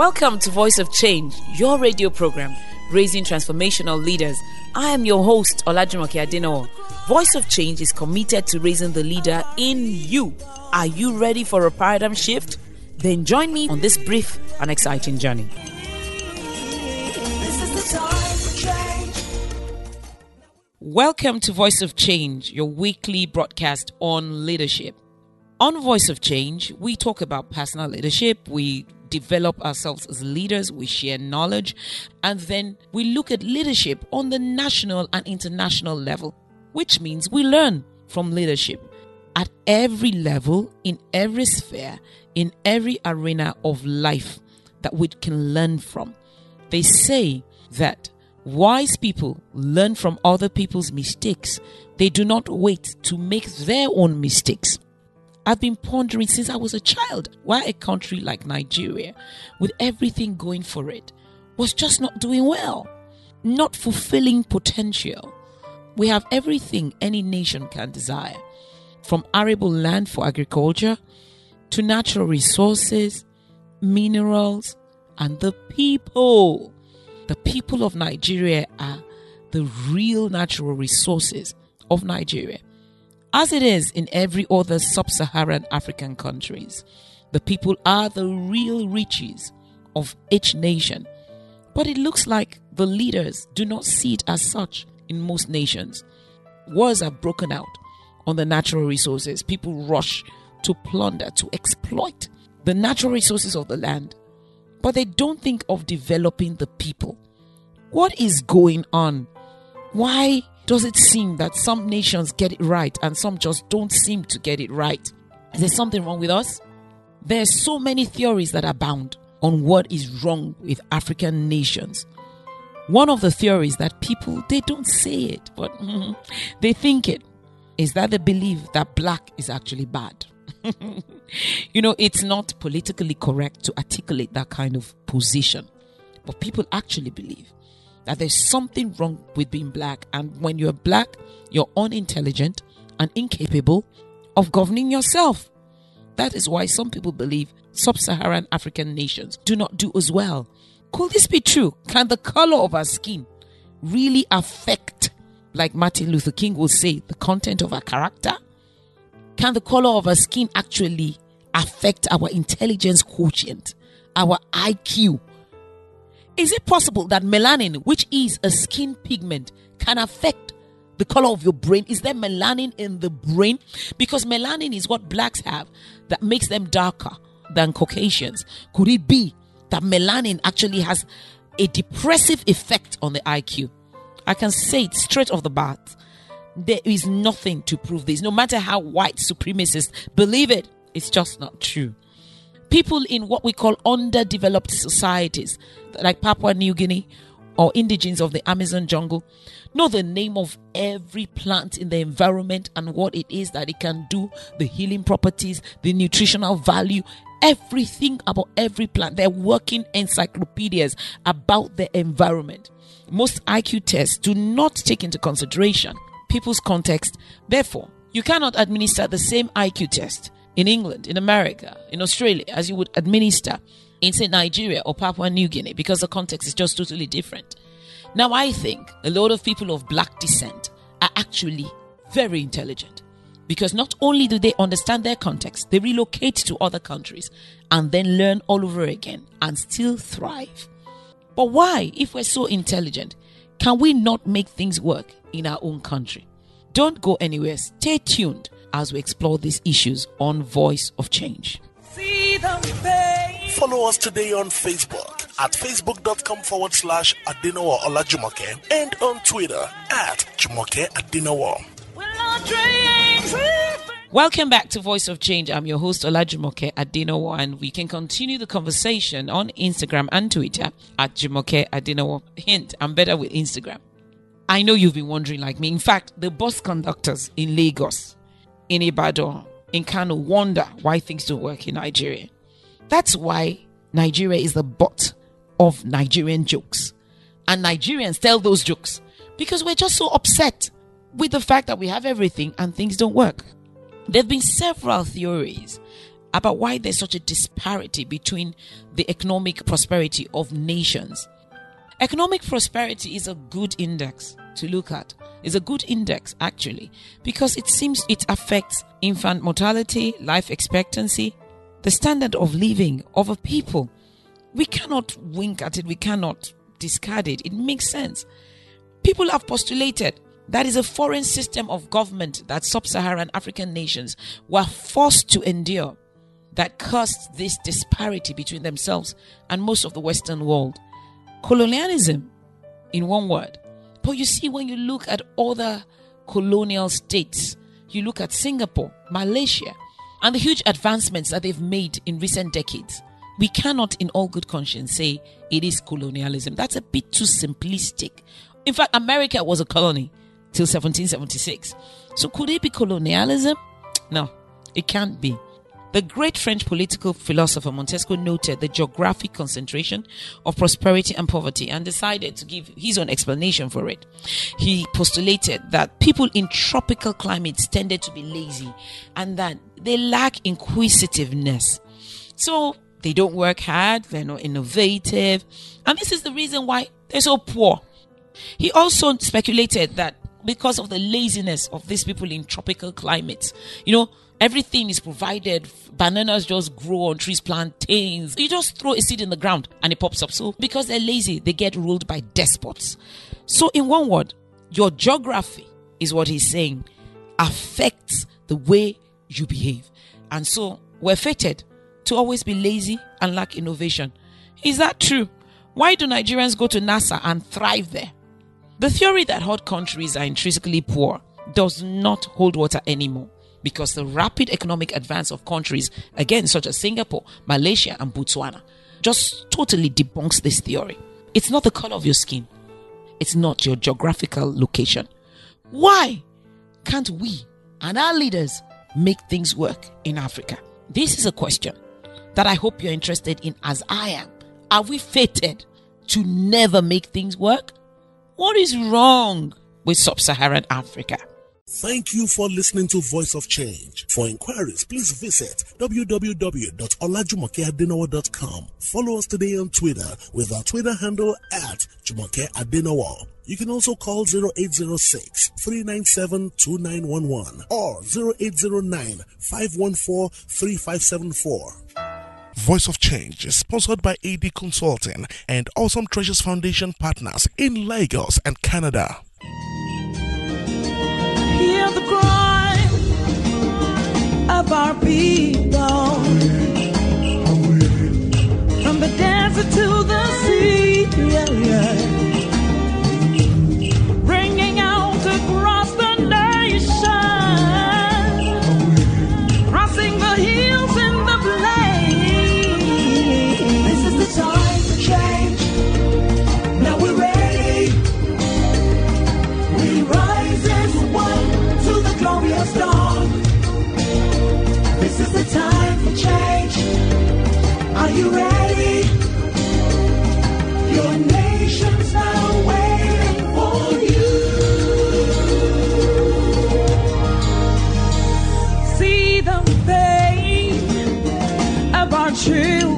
Welcome to Voice of Change, your radio program raising transformational leaders. I am your host, Olajumoke Adenowo. Voice of Change is committed to raising the leader in you. Are you ready for a paradigm shift? Then join me on this brief and exciting journey. Welcome to Voice of Change, your weekly broadcast on leadership. On Voice of Change, we talk about personal leadership, we develop ourselves as leaders, we share knowledge, and then we look at leadership on the national and international level, which means we learn from leadership at every level, in every sphere, in every arena of life that we can learn from. They say that wise people learn from other people's mistakes, they do not wait to make their own mistakes. I've been pondering since I was a child why a country like Nigeria, with everything going for it, was just not doing well, not fulfilling potential. We have everything any nation can desire from arable land for agriculture to natural resources, minerals, and the people. The people of Nigeria are the real natural resources of Nigeria as it is in every other sub Saharan African countries. The people are the real riches of each nation. But it looks like the leaders do not see it as such in most nations. Wars are broken out on the natural resources. People rush to plunder, to exploit the natural resources of the land, but they don't think of developing the people. What is going on? Why does it seem that some nations get it right and some just don't seem to get it right? Is there something wrong with us? There are so many theories that abound on what is wrong with African nations. One of the theories that people they don't say it, but they think it, is that they believe that black is actually bad. you know, it's not politically correct to articulate that kind of position, but people actually believe that there's something wrong with being black. And when you're black, you're unintelligent and incapable of governing yourself. That is why some people believe sub Saharan African nations do not do as well. Could this be true? Can the color of our skin really affect, like Martin Luther King would say, the content of our character? Can the color of our skin actually affect our intelligence quotient, our IQ, is it possible that melanin, which is a skin pigment, can affect the color of your brain? Is there melanin in the brain? Because melanin is what blacks have that makes them darker than Caucasians. Could it be that melanin actually has a depressive effect on the IQ? I can say it straight off the bat. There is nothing to prove this. No matter how white supremacists believe it, it's just not true people in what we call underdeveloped societies, like Papua New Guinea or indigenes of the Amazon jungle, know the name of every plant in the environment and what it is that it can do, the healing properties, the nutritional value, everything about every plant. They're working encyclopedias about the environment. Most IQ tests do not take into consideration people's context. Therefore, you cannot administer the same IQ test in England, in America, in Australia, as you would administer in, say, Nigeria or Papua New Guinea, because the context is just totally different. Now, I think a lot of people of black descent are actually very intelligent because not only do they understand their context, they relocate to other countries and then learn all over again and still thrive. But why, if we're so intelligent, can we not make things work in our own country? Don't go anywhere. Stay tuned as we explore these issues on Voice of Change. Follow us today on Facebook at facebook.com forward slash Olajumoke and on Twitter at Jumoke Adenowo. Welcome back to Voice of Change. I'm your host Olajumoke Adenowo, and we can continue the conversation on Instagram and Twitter at Jumoke Adenowo. Hint: I'm better with Instagram. I know you've been wondering like me. In fact, the bus conductors in Lagos in Ibadan, in Kano, wonder why things don't work in Nigeria. That's why Nigeria is the butt of Nigerian jokes. And Nigerians tell those jokes because we're just so upset with the fact that we have everything and things don't work. There have been several theories about why there's such a disparity between the economic prosperity of nations. Economic prosperity is a good index to look at. It's a good index actually because it seems it affects infant mortality, life expectancy, the standard of living of a people. We cannot wink at it, we cannot discard it. It makes sense. People have postulated that is a foreign system of government that sub Saharan African nations were forced to endure that caused this disparity between themselves and most of the Western world. Colonialism, in one word. But you see, when you look at other colonial states, you look at Singapore, Malaysia, and the huge advancements that they've made in recent decades, we cannot, in all good conscience, say it is colonialism. That's a bit too simplistic. In fact, America was a colony till 1776. So could it be colonialism? No, it can't be. The great French political philosopher Montesquieu noted the geographic concentration of prosperity and poverty and decided to give his own explanation for it. He postulated that people in tropical climates tended to be lazy and that they lack inquisitiveness. So they don't work hard, they're not innovative, and this is the reason why they're so poor. He also speculated that because of the laziness of these people in tropical climates, you know, Everything is provided. Bananas just grow on trees, plantains. You just throw a seed in the ground and it pops up. So, because they're lazy, they get ruled by despots. So, in one word, your geography is what he's saying affects the way you behave. And so, we're fated to always be lazy and lack innovation. Is that true? Why do Nigerians go to NASA and thrive there? The theory that hot countries are intrinsically poor does not hold water anymore because the rapid economic advance of countries, again, such as Singapore, Malaysia, and Botswana, just totally debunks this theory. It's not the color of your skin, it's not your geographical location. Why can't we and our leaders make things work in Africa? This is a question that I hope you're interested in as I am. Are we fated to never make things work? What is wrong with sub Saharan Africa? Thank you for listening to Voice of Change. For inquiries, please visit www.olajumokeadenowo.com. Follow us today on Twitter with our Twitter handle at Jumoke. You can also call 0806 397 2911 or 0809 514 3574. Voice of Change is sponsored by AD Consulting and Awesome Treasures Foundation partners in Lagos and Canada of our people. From the desert to the sea, yeah, yeah. See